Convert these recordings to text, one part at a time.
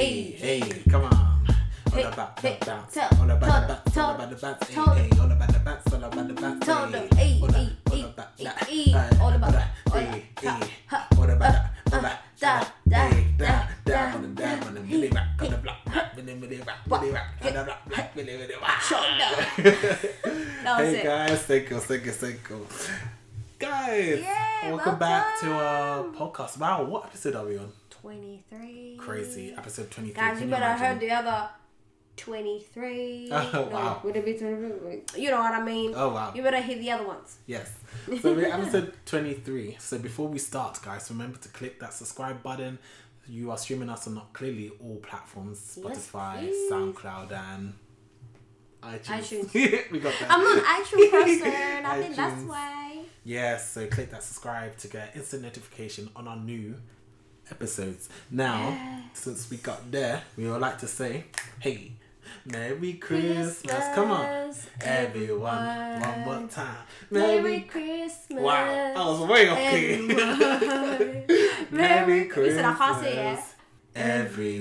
Hey, Hey. come on. All about the bounce. All about the bounce. All about the bounce. Hey, hey, all about the bounce. All about the bounce. Hey, hey, all about- all about that. all about- that. all Hey, about- hey, all about that. All da, that. Hey, da, da, on the dab, on the back, on hey. the block, billy, billy back, billy back, on the block, black, billy, billy back. Shoulder. That was Hey guys, thank you, thank you, thank you. Guys, welcome back to our podcast. Wow, what episode are we on? 23. Crazy, episode 23. Guys, Can you you better imagine? heard the other 23. Oh, No, wow. Would it be 23? You know what I mean? Oh, wow. You better hear the other ones. Yes. So we're episode 23. So before we start, guys, remember to click that subscribe button. You are streaming us on not clearly all platforms Spotify, please. SoundCloud, and iTunes. iTunes. we got that. I'm not an actual person. I think that's iTunes. why. Yes, so click that subscribe to get instant notification on our new episodes. Now, Yes. since we got there, we would like to say, hey, Merry Christmas. Come on. Christmas, Everyone, one more time. Merry Christmas. Wow, I was way off key. everyone. Merry You said I can't say it. Christmas,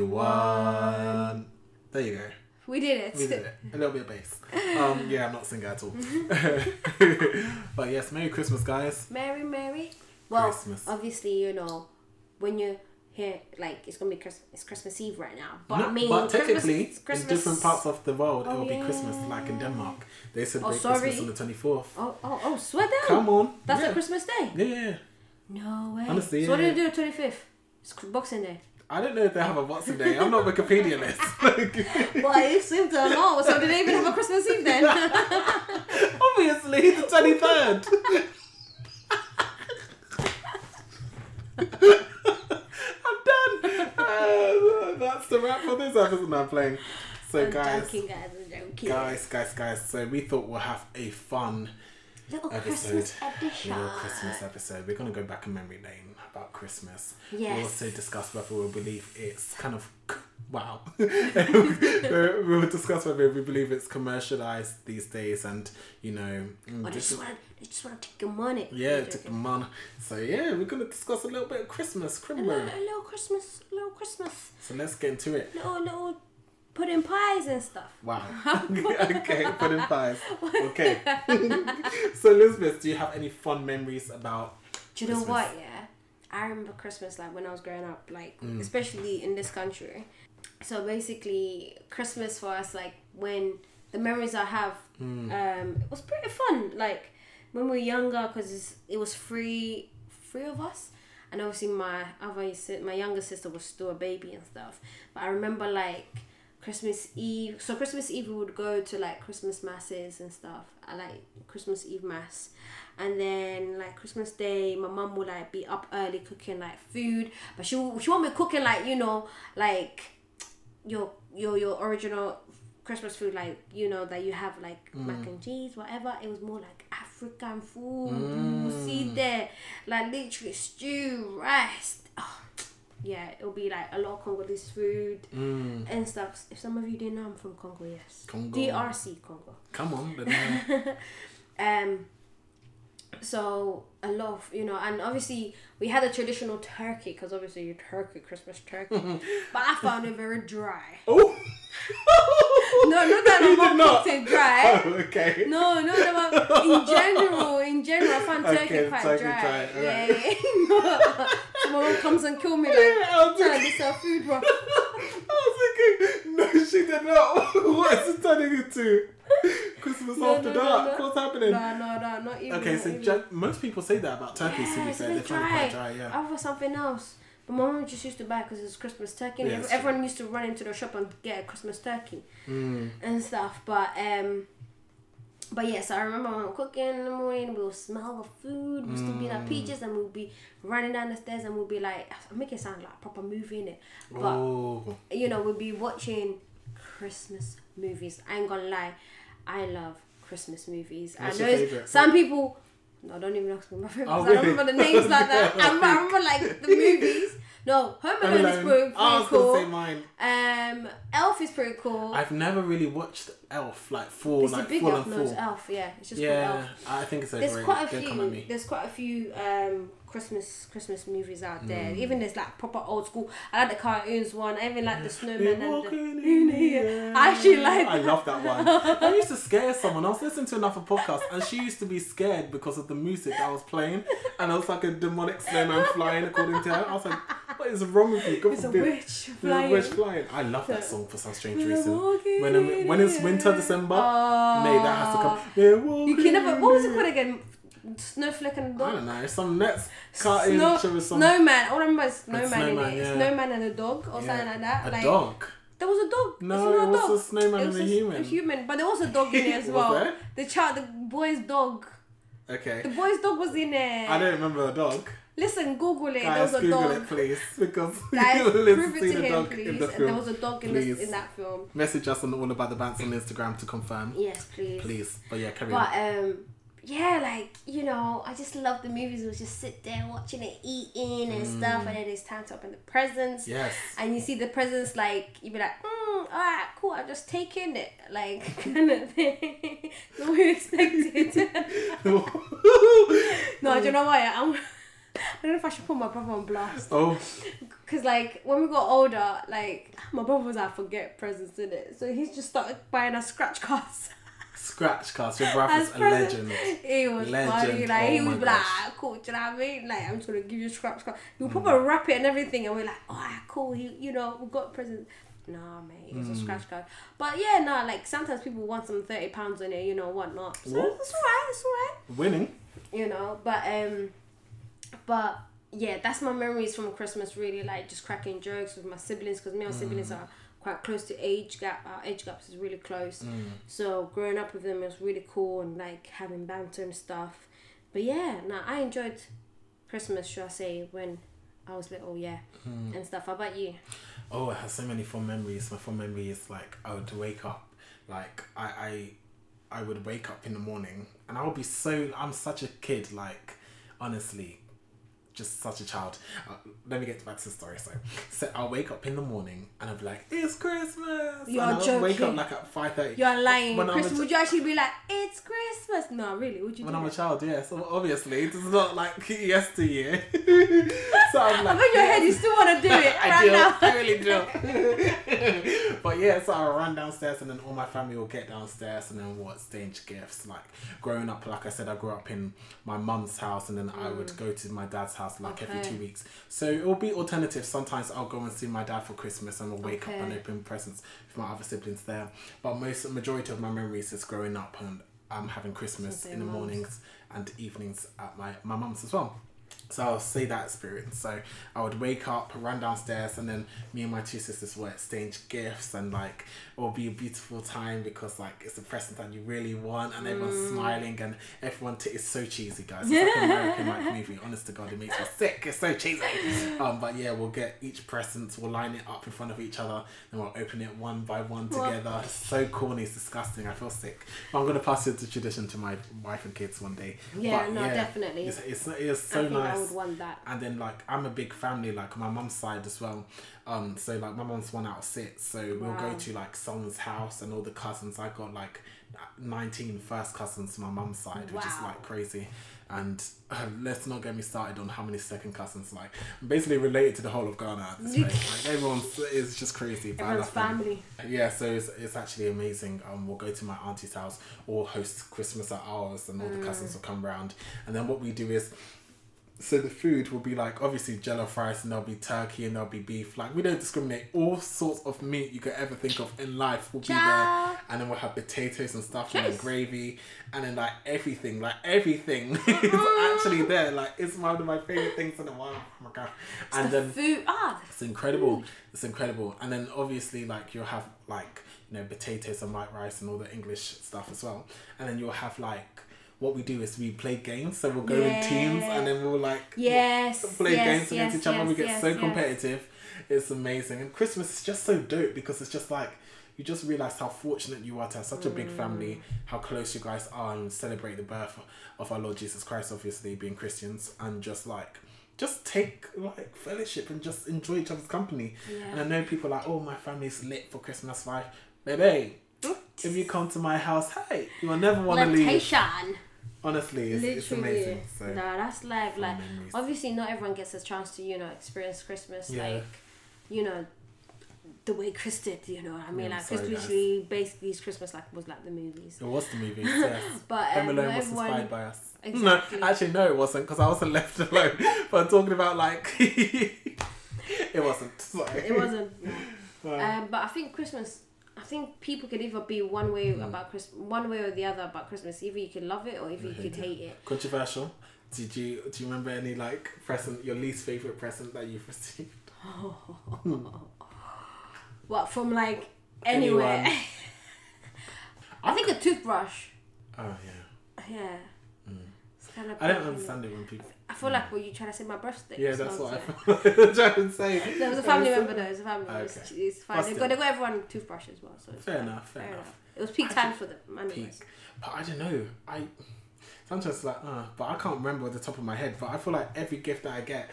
everyone. There you go. We did it. We did it. A little bit of bass. Um, yeah, I'm not singing at all. but yes, Merry Christmas, guys. Merry, Merry. Well, Christmas. obviously, you know, when you hear like it's gonna be Christmas, it's Christmas Eve right now. But No, I mean, but technically, Christmas, in different parts of the world, it Oh, will be Christmas, like in Denmark. They oh, celebrate sorry. Christmas on the 24th. Oh, oh, oh, swear down. Come on. That's yeah. a Christmas day. Yeah, yeah. No way. Honestly, so what yeah. do they do the 25th? It's Boxing Day. I don't know if they have a Boxing Day. I'm not Wikipedia list. well, I seem to know. So do they even have a Christmas Eve then? Obviously, the 23rd. I'm done. Uh, that's the wrap for this episode I'm playing. So, I'm guys, joking, guys. Guys, guys, guys. So, we thought we'll have a fun Little episode. Christmas edition. Little Christmas episode. We're going to go back in memory lane about Christmas. We'll also discuss whether we believe it's kind of. Wow. we'll discuss whether we believe it's commercialized these days and, you know. Oh, they just want to, they just want to take your money. yeah, took the man. So yeah, we're gonna discuss a little bit of Christmas, A little, a little Christmas, a little Christmas, So let's get into it. little, little pudding pies and stuff. Wow. okay, pudding pies. Okay. so Elizabeth, do you have any fun memories about? Do you know what? Yeah, I remember Christmas like when I was growing up, like Mm. especially in this country. So basically, Christmas for us, like when the memories I have, Mm. um, it was pretty fun. Like when we were younger, because it was three, three of us, and obviously my other my younger sister was still a baby and stuff. But I remember like Christmas Eve. So Christmas Eve we would go to like Christmas masses and stuff. I like Christmas Eve mass, and then like Christmas Day, my mum would like be up early cooking like food, but she she won't be cooking like you know like your your your original Christmas food like you know that you have like mm. mac and cheese whatever. It was more like African food. You see mm. there like literally stew, rice. Oh, yeah, it'll be like a lot of Congolese food Mm, and stuff. If some of you didn't know, I'm from Congo. Yes, Congo. DRC Congo. come on, but. Um, so a lot of you know, and obviously we had a traditional turkey because obviously your turkey Christmas turkey, but I found it very dry. oh. No, not that You my mom not. cooked it dry. Oh, okay. No, no, no. In general, in general, I found turkey Okay, quite turkey dry. dry, alright. yeah. My mom comes and kill me like, I was "Tell thinking- this our food, bro. I was thinking, no, she did not. what is it turning into? Christmas No, after no, dark. no. What's happening? No, no, no, not even. Okay, not so even. gen- most people say that about turkeys. to Yeah, be it's a fair, they bit find it dry. dry. Yeah. I want something else. But my mom just used to buy because it's Christmas turkey. And Yeah, ev- it's true. everyone used to run into the shop and get a Christmas turkey Mm. and stuff. But um, but yes, I remember when we were cooking in the morning. We'll smell the food. We'll still be Mm. like peaches, and we'll be running down the stairs, and we'll be like, I make it sound like a proper movie in it. But Oh. you know, we'll be watching Christmas movies. I ain't gonna lie, I love Christmas movies. What's I know some people. No, don't even ask me my favorite. Oh, I don't remember the names like that. I remember, I remember like the movies. No, Home Alone is pretty, Alone. I was pretty gonna say cool. mine. Um, Elf is pretty cool. I've never really watched Elf like full, it's like a big full Elf, and full. Elf. Yeah, it's just Yeah, Elf. I think it's There's overrated. quite a Don't come at few. There's quite a few um Christmas Christmas movies out there. Mm. Even there's like proper old school. I like the cartoons one. I even like the snowman and the. in the I actually like I that. love that one. I used to scare someone. I was listening to another podcast, and she used to be scared because of the music that was playing, and it was like a demonic snowman flying, according to her. I was like, "What is wrong with you?" God It's a forbid. witch There's a flying. witch flying. I love that song for some strange reason. When um, when it's winter, December, Oh. May that has to come. You can never. What was it called again? Snowflake and I dog. I don't know. Some nets cartoon Snow, show with some snowman. All I remember is snowman, snowman, in it. yeah. Snowman and a dog or Yeah. something like that. a like dog. there was a dog. No, it was dog. a snowman It and was a human. A human, but there was a dog in it as Was well. The child, the boy's dog. Okay. The boy's dog was in there. I don't remember a dog. Listen, Google it. Guys, there was a Google dog. it, please, because Guys, prove it to the him, dog please. in the there was a dog in, this, in that film. Message us on all about the bantz on Instagram to confirm, Yes, please. please. But yeah, carry But on. um, yeah, like you know, I just love the movies. We'll just sit there watching it, eating and stuff, and then it's time to open the presents. Yes. And you see the presents, like you'd be like, mm, all right, cool. I'm just taking it, like kind of thing. What you expected. no, I don't know why. I'm, I don't know if I should put my brother on blast. oh, Cause like when we got older, like my brother was like forget presents in it, so he's just started buying us scratch cards. Scratch cast. Your brother's a legend. It was Legend. funny. Like Oh he was like, cool. Do you know what I mean? Like I'm just gonna give you a scratch card. He'll Mm. probably wrap it and everything, and we're like, oh, ah, cool. He, you know, we got presents. Nah, mate, it was Mm. a scratch card. But yeah, nah. Like sometimes people want some thirty pounds in it, you know, whatnot. So What? it's alright. It's alright. Winning. You know, but um, but yeah, that's my memories from Christmas. Really, like just cracking jokes with my siblings because me and my Mm. siblings are quite close to age gap. Our age gaps is really close. Mm. So growing up with them was really cool and like having banter and stuff. But yeah, now I enjoyed Christmas, should I say, when I was little, yeah, Mm. and stuff. How about you? Oh, I have so many fond memories. My fond memory is like I would wake up, like I, I, I would wake up in the morning, and I would be so. I'm such a kid, like honestly, just such a child. Uh, let me get back to the story. So, so I'll wake up in the morning, and I'll be like, "It's Christmas." You're and I'll wake up like at five thirty. You're lying. When Christmas, ch- would you actually be like, it's Christmas? No, really, would you When I'm a that? child, yeah. So obviously, it's not like yesteryear. so I'm like, I bet your head, you still want to do it I right do. now. I really do. but yeah, so I'll run downstairs and then all my family will get downstairs and then we'll exchange gifts. Like growing up, like I said, I grew up in my mum's house and then I would go to my dad's house like every Mm. Two weeks. So it will be alternative. Sometimes I'll go and see my dad for Christmas and we'll wake up and open presents with my other siblings there. But most majority of my memories is growing up and I'm having Christmas in the mornings and evenings at my, my mum's as well. So I'll say that experience. So I would wake up, run downstairs, and then me and my two sisters will exchange gifts, and like it will be a beautiful time because like it's a present that you really want, and everyone's Mm. smiling, and everyone t- it's so cheesy, guys. It's like an American like movie. Honest to God, it makes me sick. It's so cheesy. Um, but yeah, we'll get each present, we'll line it up in front of each other, and we'll open it one by one What? together. It's so corny, it's disgusting. I feel sick. But I'm gonna pass it to tradition to my wife and kids one day. Yeah, But no, definitely. It's, it's, it's so think nice I would want that. and then like I'm a big family, like my mum's side as well. Um, so like my mum's one out of six, so we'll go to like someone's house and all the cousins. I got like 19 first cousins to my mum's side, which is like crazy. And uh, let's not get me started on how many second cousins. Like I'm basically related to the whole of Ghana at this point. Like everyone's is just crazy. But Everyone's them. family. Yeah, so it's, it's actually amazing. Um, we'll go to my auntie's house or host Christmas at ours, and all the cousins will come round. And then what we do is, so the food will be like obviously jollof rice, and there'll be turkey, and there'll be beef. Like we don't discriminate. All sorts of meat you could ever think of in life will be Ciao. there. And then we'll have potatoes and stuff, and then gravy, and then like everything, like everything is actually there. Like it's one of my favorite things in the world. Oh my god! and the then food. Ah, it's incredible. It's incredible. And then obviously like you'll have like, you know, potatoes and white rice and all the English stuff as well. And then you'll have like what we do is we play games. So we'll go in teams and then we'll like yes. play yes, games against yes, each other. yes, we get so competitive. It's amazing. And Christmas is just so dope because it's just like you just realize how fortunate you are to have such a big Mm. family, how close you guys are, and celebrate the birth of our Lord Jesus Christ. Obviously, being Christians, and just like just take like fellowship and just enjoy each other's company. Yeah. And I know people are like, oh, my family's lit for Christmas life, baby. If you come to my house, hey, you will never want to leave. Honestly, it's, it's amazing. So nah, that's life. Like, memories. obviously, not everyone gets a chance to, you know, experience Christmas Yeah. like, you know, the way Chris did. You know, what I mean, Yeah, like sorry, Chris literally basically Christmas like was like the movies. It was the movies, yes. But Home um, Alone was everyone- inspired by us. Exactly. No, actually, no, it wasn't because I wasn't left alone. but I'm talking about like it wasn't. Sorry. It wasn't. Uh, Um, but I think Christmas. I think people could either be one way Mm. about Christmas, one way or the other about Christmas. Either you could love it or if you could hate it. Controversial. Did you do you remember any like present your least favorite present that you've received? What from like anywhere? I think a toothbrush. Oh yeah. Yeah. It's kind of. I don't understand it when people. Feel like when you trying to say my birthday. Yeah, that's what. I was trying to say. There was a family member though. It was a family member. It's, Okay. it's fine. They got, they got everyone toothbrush as well. So it's Fair fine. enough, fair enough. It was peak I time for them. Anyways. Peak. But I don't know. I sometimes it's like, uh, but I can't remember at the top of my head. But I feel like every gift that I get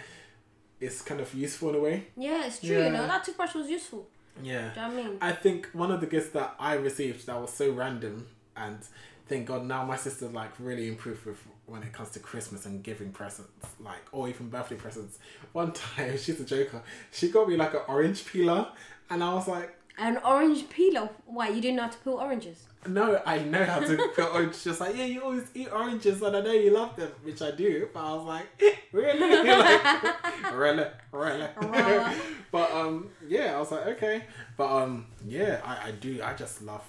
is kind of useful in a way. Yeah, it's true. You Yeah. know that toothbrush was useful. Yeah. Do you know what I mean? I think one of the gifts that I received that was so random, and thank God now my sister's like really improved with when it comes to Christmas and giving presents, like or even birthday presents. One time she's a joker. She got me like an orange peeler, and I was like, An orange peeler. Why you didn't know how to peel oranges? No, I know how to peel oranges. Just like yeah, you always eat oranges, and I know you love them, which I do. But I was like, really, like, really, really. Really? but um, yeah, I was like, okay, but um, yeah, I, I do. I just love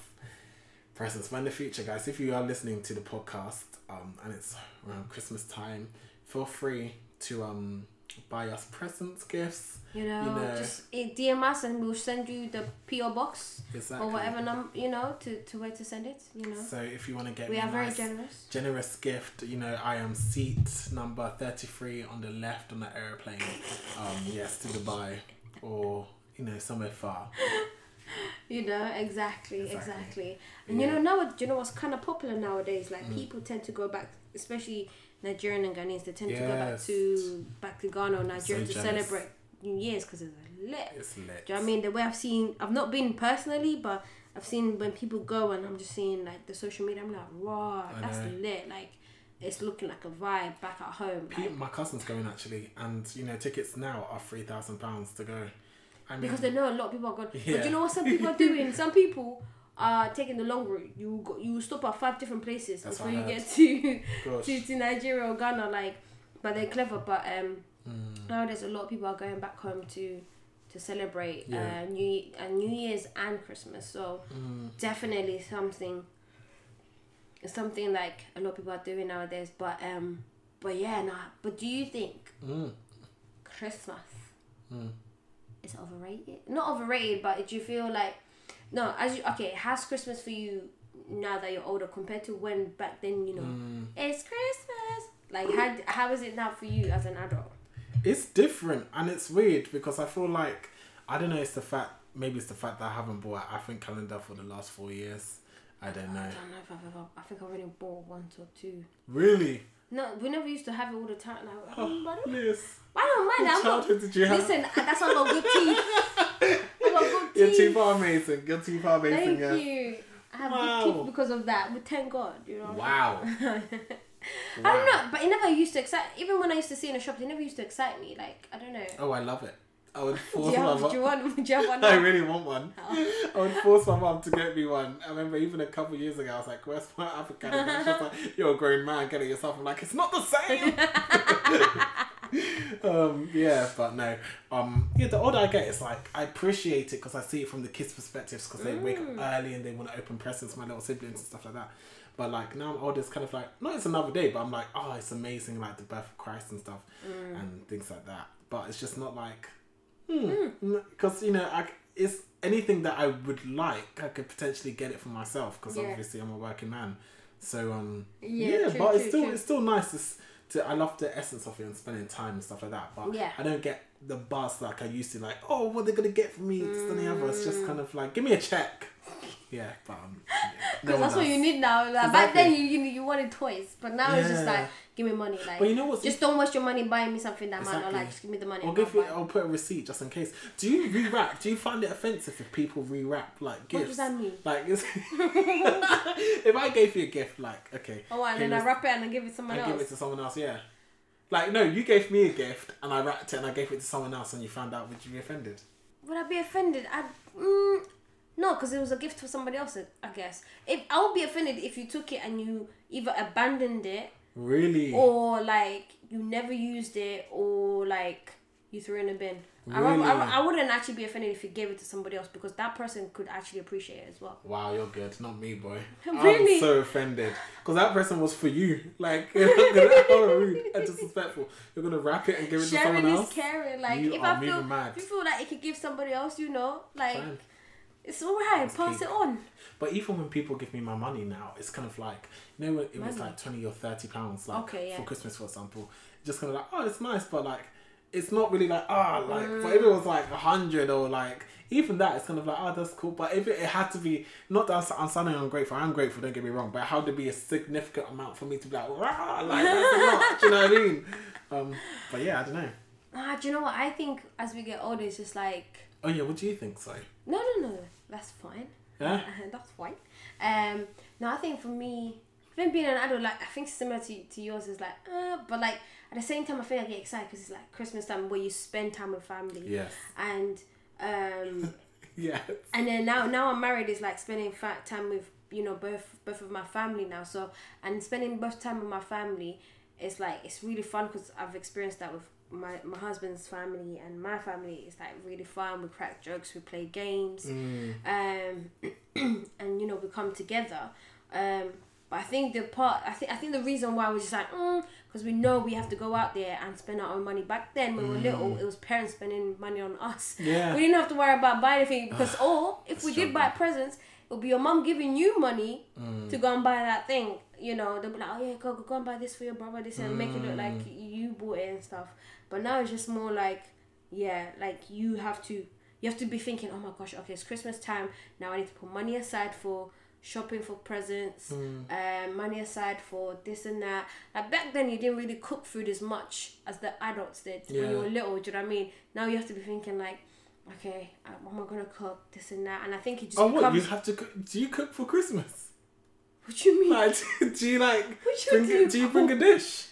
presents. But in the future, guys, if you are listening to the podcast, um, and it's around Christmas time, feel free to um buy us presents, gifts, You know, You know. just eh, DM us and we'll send you the PO box exactly. or whatever number you know to, to where to send it. You know, So if you want to get we are a very nice generous. generous gift. You know, I am seat number 33 on the left on the airplane. Um, yes, to Dubai or, you know, somewhere far. You know, exactly, Exactly. exactly. And you know, now you know what's kind of popular nowadays. Like Mm. people tend to go back, especially Nigerian and Ghanaians. They tend to go back to back to Ghana or Nigeria So to jealous. celebrate New Year's because it's lit. It's lit. Do you know what I mean? The way I've seen, I've not been personally, but I've seen when people go and I'm just seeing like the social media. I'm like, wow, that's lit. Like, it's looking like a vibe back at home. Like, My cousin's going actually, and, you know, tickets now are £3,000 to go. I mean, because they know a lot of people are going. But you know what some people are doing? Some people are taking the long route. You go, you stop at five different places That's before you get to, to to Nigeria or Ghana. Like, but they're clever. But um, Mm, nowadays a lot of people are going back home to to celebrate Yeah. uh, New uh, New Year's and Christmas. So mm, definitely something. Something like a lot of people are doing nowadays. But um, but yeah, nah. But do you think mm, Christmas is overrated? Not overrated, but do you feel like no? As you okay, has Christmas for you now that you're older compared to when back then? You know, Mm. it's Christmas. Like how how is it now for you as an adult? It's different, and it's weird because I feel like, I don't know, it's the fact, maybe it's the fact that I haven't bought an Advent calendar for the last four years. I don't know. I don't know if I've ever. I think I've already bought one or two. Really? No, we never used to have it all the time. Like, Oh, um, I don't, Liz. I don't mind. What I'm not, childhood did you have? listen, that's why I got good teeth. I got good Your teeth. teeth are amazing. Your teeth are amazing. Thank yeah. you. I have Wow. good teeth because of that. But thank God, you know. Wow. I don't know, but it never used to excite. Even when I used to see in the shop, it never used to excite me. Like I don't know. Oh, I love it. I would Do force you, my have, do you mom. want? Do you have one? I really want one. Oh. I would force my mom to get me one. I remember even a couple of years ago, I was like, "Where's my African?" And she was like, "You're a grown man, get it yourself." I'm like, "It's not the same." um, yeah, but no. Um, yeah, the older I get, it's like I appreciate it because I see it from the kids' perspectives because they wake up early and they want to open presents for my little siblings and stuff like that. But like now I'm older, it's kind of like not it's another day, but I'm like, oh, it's amazing, like the birth of Christ and stuff and things like that. But it's just not like, Hmm. Hmm. because you know, I, it's anything that I would like, I could potentially get it for myself because Yeah. obviously I'm a working man. So um, Yeah, yeah, true, but it's still true. it's still nice to, to I love the essence of it and spending time and stuff like that. But Yeah. I don't get the buzz like I used to. Like, oh, what they're gonna get for me? This and the other. It's just hmm. kind of like, give me a check. Yeah, but um, no one that's what you need now. Like, Back then you, you you wanted toys, but now it's just like give me money. Like But you know what? just don't waste your money buying me something that might not like. Just give me the money. I'll give you. I'll put a receipt just in case. Do you rewrap? Do you find it offensive if people rewrap like gifts? What does that mean? Like, if I gave you a gift, like, okay, Oh, and then I wrap it and I give it to someone I else. give it to someone else. Yeah, like no, you gave me a gift and I wrapped it and I gave it to someone else and you found out. Would you be offended? Would I be offended? I mm, no, because it was a gift for somebody else. I guess. If I would be offended if you took it and you either abandoned it Really? or like you never used it or like you threw it in a bin. I, I, I, wouldn't actually be offended if you gave it to somebody else because that person could actually appreciate it as well. Wow, you're good. Not me, boy. Really? I'm so offended because that person was for you. Like, you're gonna, how oh, rude and disrespectful. You're gonna wrap it and give it to Sharing someone is caring. Like You if I feel, mad. if you feel like it could give somebody else, you know, like Fine. It's alright. That's Pass peak. it on. But even when people give me my money now, it's kind of like you know it was Money. like twenty or thirty pounds, like Okay, yeah. for Christmas, for example. Just kind of like, oh, it's nice, but like, it's not really like ah, like Mm. but if it was like a hundred or like even that, it's kind of like oh, that's cool. But if it, it had to be not that I'm- I'm sounding ungrateful, I'm grateful. Don't get me wrong, but how to be a significant amount for me to be like, rah, like that's a lot. do you know what I mean? Um, but yeah, I don't know. Ah, do you know what? I think as we get older, it's just like Oh yeah, what do you think? So no, no, no. That's fine. yeah, that's fine. Um, no, I think for me, I think being an adult, like I think similar to, to yours is like, uh, but like at the same time, I think I get excited because it's like Christmas time where you spend time with family, yes, and um, yes, and then now now I'm married is like spending time with you know both both of my family now. So and spending both time with my family it's like it's really fun because I've experienced that with my my husband's family and my family. is like really fun. We crack jokes, we play games, Mm. um, and you know we come together. Um, but I think the part I think I think the reason why we're just like because we know we have to go out there and spend our own money. Back then when we were little, it was parents spending money on us. Mm. Yeah. We didn't have to worry about buying anything because or if That's we did buy presents, it would be your mum giving you money Mm. to go and buy that thing. You know, they'll be like, oh yeah, go, go, go and buy this for your brother, this and make it look like Mm. you bought it and stuff. But now it's just more like, yeah, like you have to, you have to be thinking, oh my gosh, okay, it's Christmas time. Now I need to put money aside for shopping for presents, Mm. um, money aside for this and that. Like back then, you didn't really cook food as much as the adults did when you were little. Do you know what I mean? Now you have to be thinking like, okay, uh, what am I gonna cook? This and that, and I think it just Oh, what you have to? Cook, do you cook for Christmas? what do you mean? Like, do you like? What you Bring, do? do you bring a dish?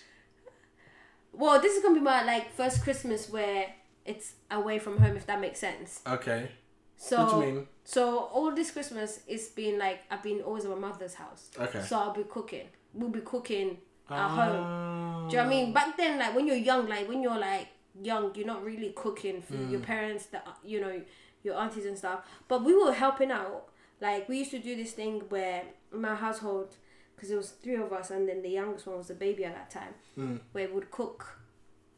Well, this is gonna be my like first Christmas where it's away from home, if that makes sense. Okay. So, what do you mean? so all this Christmas it's been like I've been always at my mother's house. Okay. So I'll be cooking. We'll be cooking at Ah. home. Do you know what I mean? Back then, like when you're young, like when you're like young, you're not really cooking for Mm. your parents, that you know, your aunties and stuff. But we were helping out. Like we used to do this thing where my household, because it was three of us, and then the youngest one was a baby at that time, Mm. where we would cook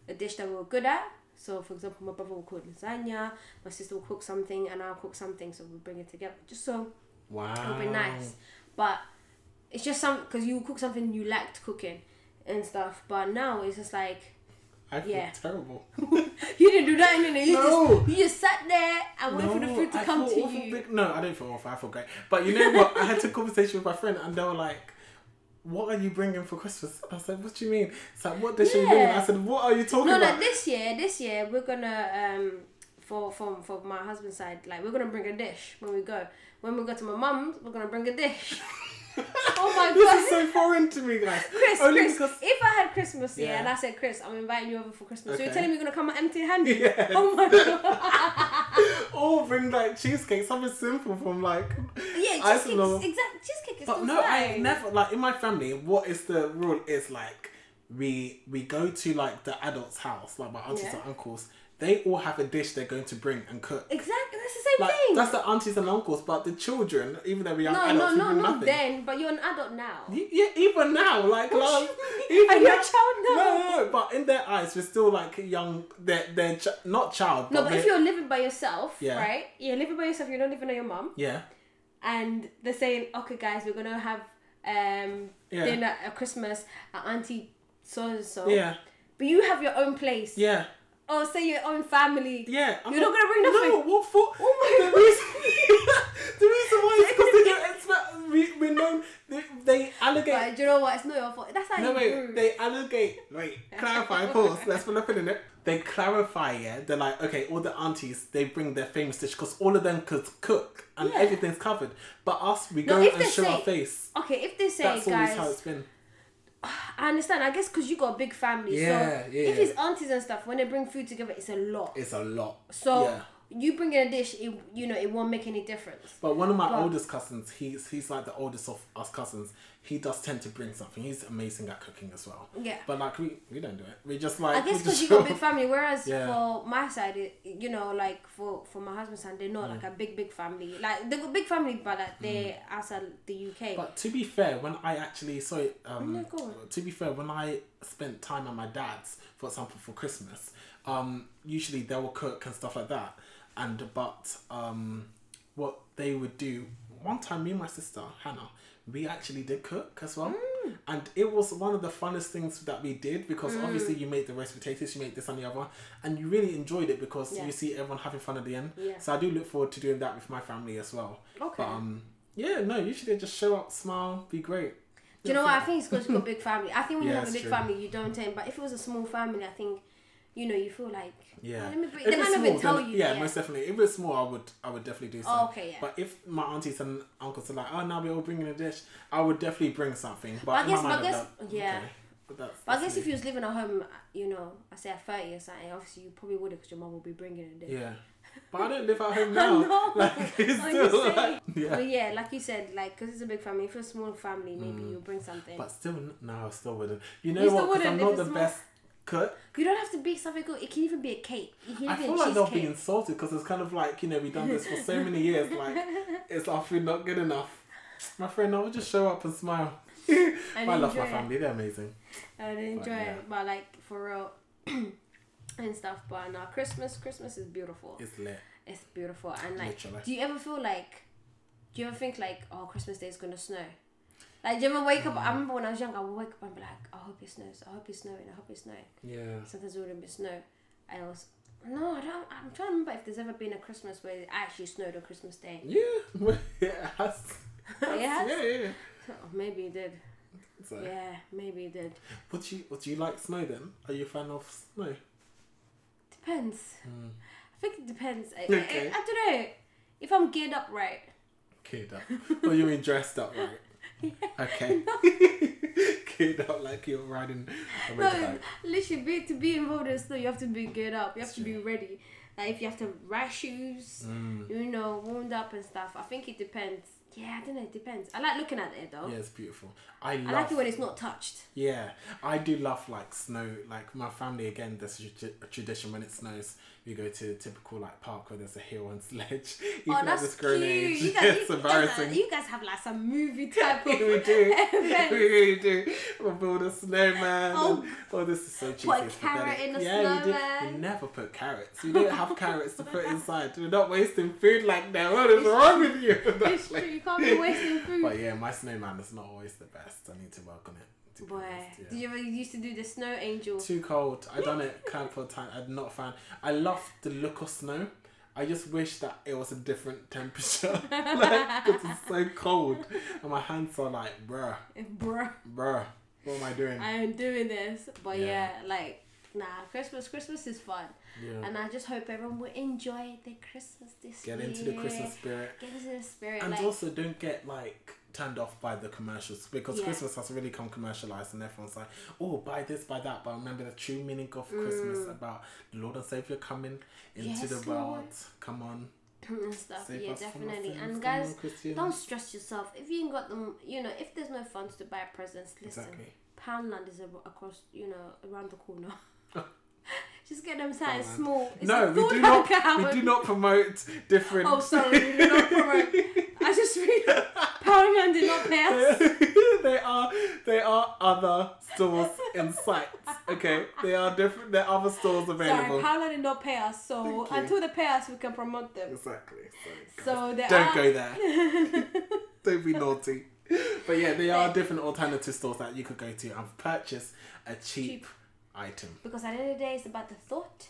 a dish that we were good at. So, for example, my brother would cook lasagna, my sister would cook something, and I'll cook something. So we would bring it together, just so Wow. it would be nice. But it's just some because you cook something you liked cooking and stuff. But now it's just like I feel Yeah. terrible. you didn't do that, innit? You No. just you just sat there and waited for the food to I come to you. big- no, I don't feel awful. I feel great. But you know what? I had a conversation with my friend, and they were like, "What are you bringing for Christmas?" I said, "What do you mean?" It's like, "What dish are you bringing?" I said, "What are you talking No, about?" No, like this year, this year we're gonna um for from for my husband's side, like we're gonna bring a dish when we go. When we go to my mum's, we're gonna bring a dish. oh my god. this is so foreign to me, guys. Chris, Only Chris, because if I had Christmas, yeah, Yeah. and I said, Chris, I'm inviting you over for Christmas, so you're telling me you're gonna come empty handed? Oh my god. or bring like cheesecake, something simple from like. Yeah, I cheesecake, don't know. exact cheesecake is But no, I never like in my family. What is the rule? Is like we we go to like the adults' house, like my aunties Yeah. and uncles. They all have a dish they're going to bring and cook. Exactly, that's the same Like thing. that's the aunties and uncles, but the children, even though we're young no, adults, no, we no, not nothing. then. But you're an adult now. Yeah, even now, like love, mean? Are you a child now? No, no, no, but in their eyes, we're still like young. They're they're ch- not child. No, but but if you're living by yourself, Yeah. right? You're living by yourself. You don't even know your mum, yeah, and they're saying, "Okay, guys, we're gonna have um Yeah. dinner at Christmas at Auntie so and so." yeah, But you have your own place. yeah, Oh, say your own family. Yeah. I'm You're not, not gonna bring nothing. No, what for? Oh my God. The reason why is because they don't expect we, we know known. They, they allegate. Right, do you know what? It's not your fault. That's how no, you wait, grew. They allegate. Wait, clarify. pause. Let's put up in it. They clarify. Yeah, they're like, okay, all the aunties they bring their famous dish because all of them could cook and yeah. everything's covered. But us, we no, go and show say, our face. Okay, if they say, That's guys, always how it's been I understand. I guess because you got a big family. Yeah, so yeah. if it's aunties and stuff, when they bring food together, it's a lot. It's a lot. so yeah. You bring in a dish, it, you know, it won't make any difference. But one of my But- oldest cousins, he's he's like the oldest of us cousins. He does tend to bring something. He's amazing at cooking as well. Yeah. But like we we don't do it. We just like. I guess because you got a big family, whereas Yeah. for my side, it, you know, like for for my husband's side, they're Mm. not like a big big family. Like they got big family, but like they're outside the UK. But to be fair, when I actually um, No, go on. to be fair, when I spent time at my dad's, for example, for Christmas, um, usually they will cook and stuff like that. And but um, what they would do one time, me and my sister Hannah, we actually did cook as well, Mm. and it was one of the funnest things that we did because obviously you make the roast potatoes, you make this and the other, and you really enjoyed it because Yeah. you see everyone having fun at the end. Yeah. So I do look forward to doing that with my family as well. Okay. But um, yeah, no, usually they just show up, smile, be great. Do you know what? I think it's because you got a big family. I think when you have a big true. family, you don't tend. But if it was a small family, I think, you know, you feel like, Yeah. oh, let me If they it's might not even small, tell you. Yeah, most definitely. If it's small, I would I would definitely do so. Oh, okay, yeah. But if my aunties and uncles are like, oh, now we're all bringing a dish, I would definitely bring something. But, But I guess- I guess- that- yeah. okay. But, that's, But I guess me. if you was living at home, you know, I say at 30 or something, obviously you probably would because your mum will be bringing a dish. Yeah. But I don't live at home now. know. Like, it's I'm still like, yeah. But yeah, like you said, like, because it's a big family, if it's a small family, maybe you bring something. Mm. But still, no, I still wouldn't. You know You what? I'm not the best cook. you don't have to be something good. It can even be a cake. I feel like they'll be insulted because it's kind of like, you know, we've done this for so many years. Like, it's our food not good enough? My friend, I would just show up and smile. I love my enjoy it. family, they're amazing. and enjoy yeah. it. But like for real and stuff. But now Christmas, Christmas is beautiful. It's lit. It's beautiful. And like, Literally. do you ever feel like, do you ever think like, oh, Christmas Day is gonna snow? Like, do you ever wake up? I remember when I was young, I would wake up and be like, I hope it snows. I hope it's snowing. I hope it's snowing. Yeah. Sometimes it wouldn't be snow. I was. No, I don't. I'm trying to remember if there's ever been a Christmas where it actually snowed on Christmas Day. Yeah, it has. It has? Yeah, yeah. Oh, maybe it did. So, Yeah, maybe it did. what do you what do you like snow then? Are you a fan of snow? Depends. Mm. I think it depends. I, Okay. I, I don't know. If I'm geared up right. Geared up. or you mean dressed up, right? Okay. Kid up like you're riding a No, motorbike. literally, be, to be involved in snow, you have to be geared up. You have That's to be ready. Like if you have to wear shoes, Mm. you know, warmed up and stuff. I think it depends. Yeah, I don't know. It depends. I like looking at it though. Yeah, it's beautiful. I I love. like it when it's not touched. Yeah, I do love like snow. Like my family again, there's a tra- a tradition when it snows, we go to a typical like park where there's a hill and sledge. Even oh, that's cute. age, You guys, it's you, embarrassing. Guys, you guys have like some movie type of we do. event. we really do. We'll build a snowman. Oh. and, oh, this is so cheesy. Put a carrot in a yeah, we, snowman. we never put carrots. We don't have carrots to put inside. We're not wasting food like that. What is wrong with you? It's true. Can't be wasting food. But yeah, my snowman is not always the best. I need to work on it. to Boy, honest, yeah. did you ever used to do the snow angel? Too cold. I done it couple of times. I'm not a fan. I love the look of snow. I just wish that it was a different temperature. like, because it's so cold. And my hands are like, bruh, Bruh, bruh. What am I doing? I am doing this. But Yeah. yeah, like, nah, Christmas, Christmas is fun. Yeah. And I just hope everyone will enjoy their Christmas this Get year. Get into the Christmas spirit. Get into the spirit. And like, also don't get like turned off by the commercials because Yeah. Christmas has really come commercialized and everyone's like, oh, buy this, buy that. But remember the true meaning of Christmas about the Lord and Savior coming into Mm. Yes, the Lord. world. Come on. and stuff. Save yeah, us from our definitely. And guys, on, don't stress yourself. If you ain't got them, you know, if there's no funds to buy presents, listen. Exactly. Poundland is across, you know, around the corner. Just get them something Poundland. small. It's no, we do not. bank We do not promote different. Oh, sorry, we do not promote. I just read Poundland did not pay us. they are they are other stores in sight. Okay, they are different. There are other stores available. Sorry, Poundland did not pay us. So until they pay us, we can promote them. exactly. So, So don't are- go there. don't be naughty. But yeah, there are different alternative stores that you could go to and purchase a cheap, Cheap. Item. Because at the end of the day, it's about the thought.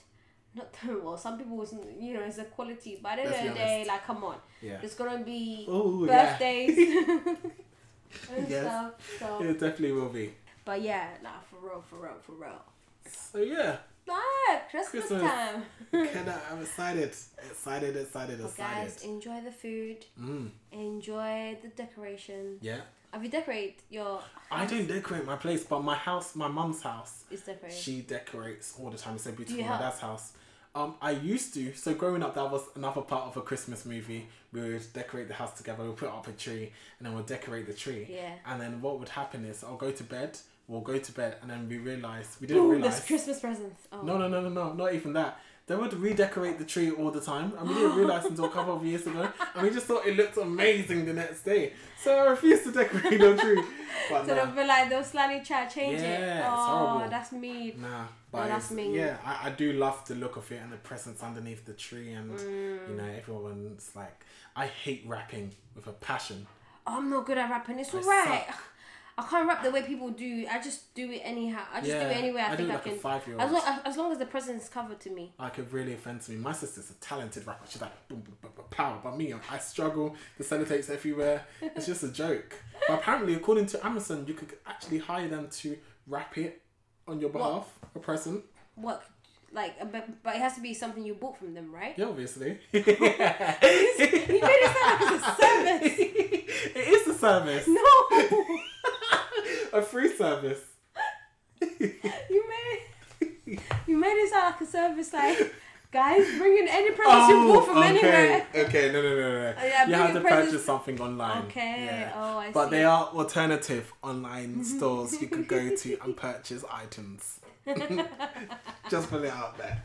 Not the, well, some people, you know, it's the quality. But at the end of the day, like, come on. Yeah. There's gonna be Oh yeah. birthdays. and Yes. stuff. So, It definitely will be. but yeah, nah, for real, for real, for real. So yeah, Ah, Christmas, Christmas. time. Can I- I'm excited, excited, excited, Well, excited. guys, enjoy the food. Mm, Enjoy the decoration. yeah. Have you decorated your? I don't decorate my place, but my house, my mum's house, Is decorated. she decorates all the time. It's so beautiful. My help? dad's house. Um, I used to. So growing up, that was another part of a Christmas movie. We would decorate the house together. We'll put up a tree, and then we'll decorate the tree. Yeah. And then what would happen is, I'll go to bed. We'll go to bed, and then we realize we didn't Ooh, realize. there's Christmas presents. Oh. No, no, no, no, no, not even that. They would redecorate the tree all the time, and we didn't realize until a couple of years ago, and we just thought it looked amazing the next day. So I refused to decorate the tree. But So nah, they'll be like, they'll slightly try to change it. Yeah, it's Oh, horrible. that's me. nah. But that's me. yeah, I, I do love the look of it and the presents underneath the tree, and Mm. you know everyone's like, I hate wrapping with a passion. I'm not good at rapping. It's alright. I can't rap the way people do. I just do it anyhow. I just do it anyway. I, I think I like can. As long, as long as the present is covered to me. Like it really offends me. My sister's a talented rapper. She's like boom, boom, boom, boom, power. But me, I struggle. The sellotapes everywhere. It's just a joke. But apparently, according to Amazon, you could actually hire them to wrap it on your behalf, a present. What, like, but, but it has to be something you bought from them, right? Yeah, obviously. you made it sound like it's a service. it is a service, No, a free service. you made you made it sound like a service. Like, guys, bring in any presents you oh, bought from Oh, okay. anywhere. Okay, no, no, no, no. Oh, yeah, you have to presents- purchase something online. Okay. Yeah. Oh, I But see. they are alternative online stores you could go to and purchase items. Just put it out there.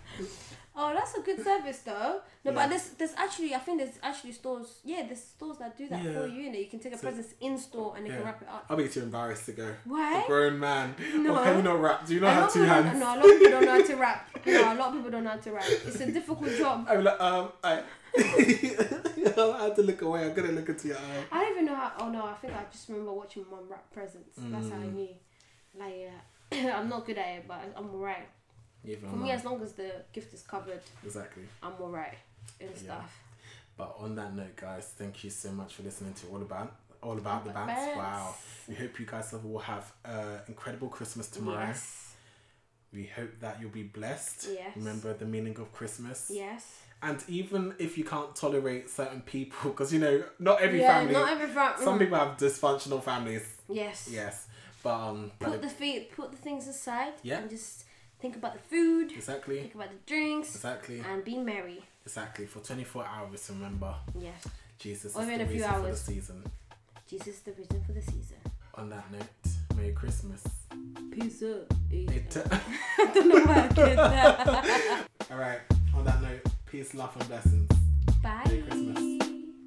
Oh, that's a good service though. No, Yeah. but there's there's actually I think there's actually stores. Yeah, there's stores that do that Yeah. for you. You know, you can take a So- present in store and they can wrap it up. I'll be too embarrassed to go. Why? A grown man. No. Or can you not rap? Do you A not lot have two hands? No, a lot of people don't know how to rap. No, a lot of people don't know how to wrap. It's a difficult job. I'm like, um, I. I had to look away. I'm gonna look into your eye. I don't even know how. Oh no, I think I just remember watching my mum wrap presents. That's how I Mm. knew. Like, yeah, I'm not good at it, but I'm alright. Even For me, as long as the gift is covered, Exactly. I'm alright and Yeah. stuff. But on that note, guys, thank you so much for listening to all about all about the About bantz. bantz. Wow. We hope you guys will have an incredible Christmas tomorrow. Yes. We hope that you'll be blessed. Yes. Remember the meaning of Christmas. Yes. And even if you can't tolerate certain people, because you know, not every yeah, family. not every family. some people have dysfunctional families. Yes. Yes. But um. Put the feet, put the things aside. Yeah. And just think about the food. exactly. Think about the drinks. Exactly. And be merry. Exactly. For twenty four hours, remember Yes. Jesus Or is even the a few reason for the season. Jesus is the reason for the season. On that note, Merry Christmas. Peace up. It- I don't know why I did that. All right. On that note, peace, love, and blessings. Bye. Merry Christmas.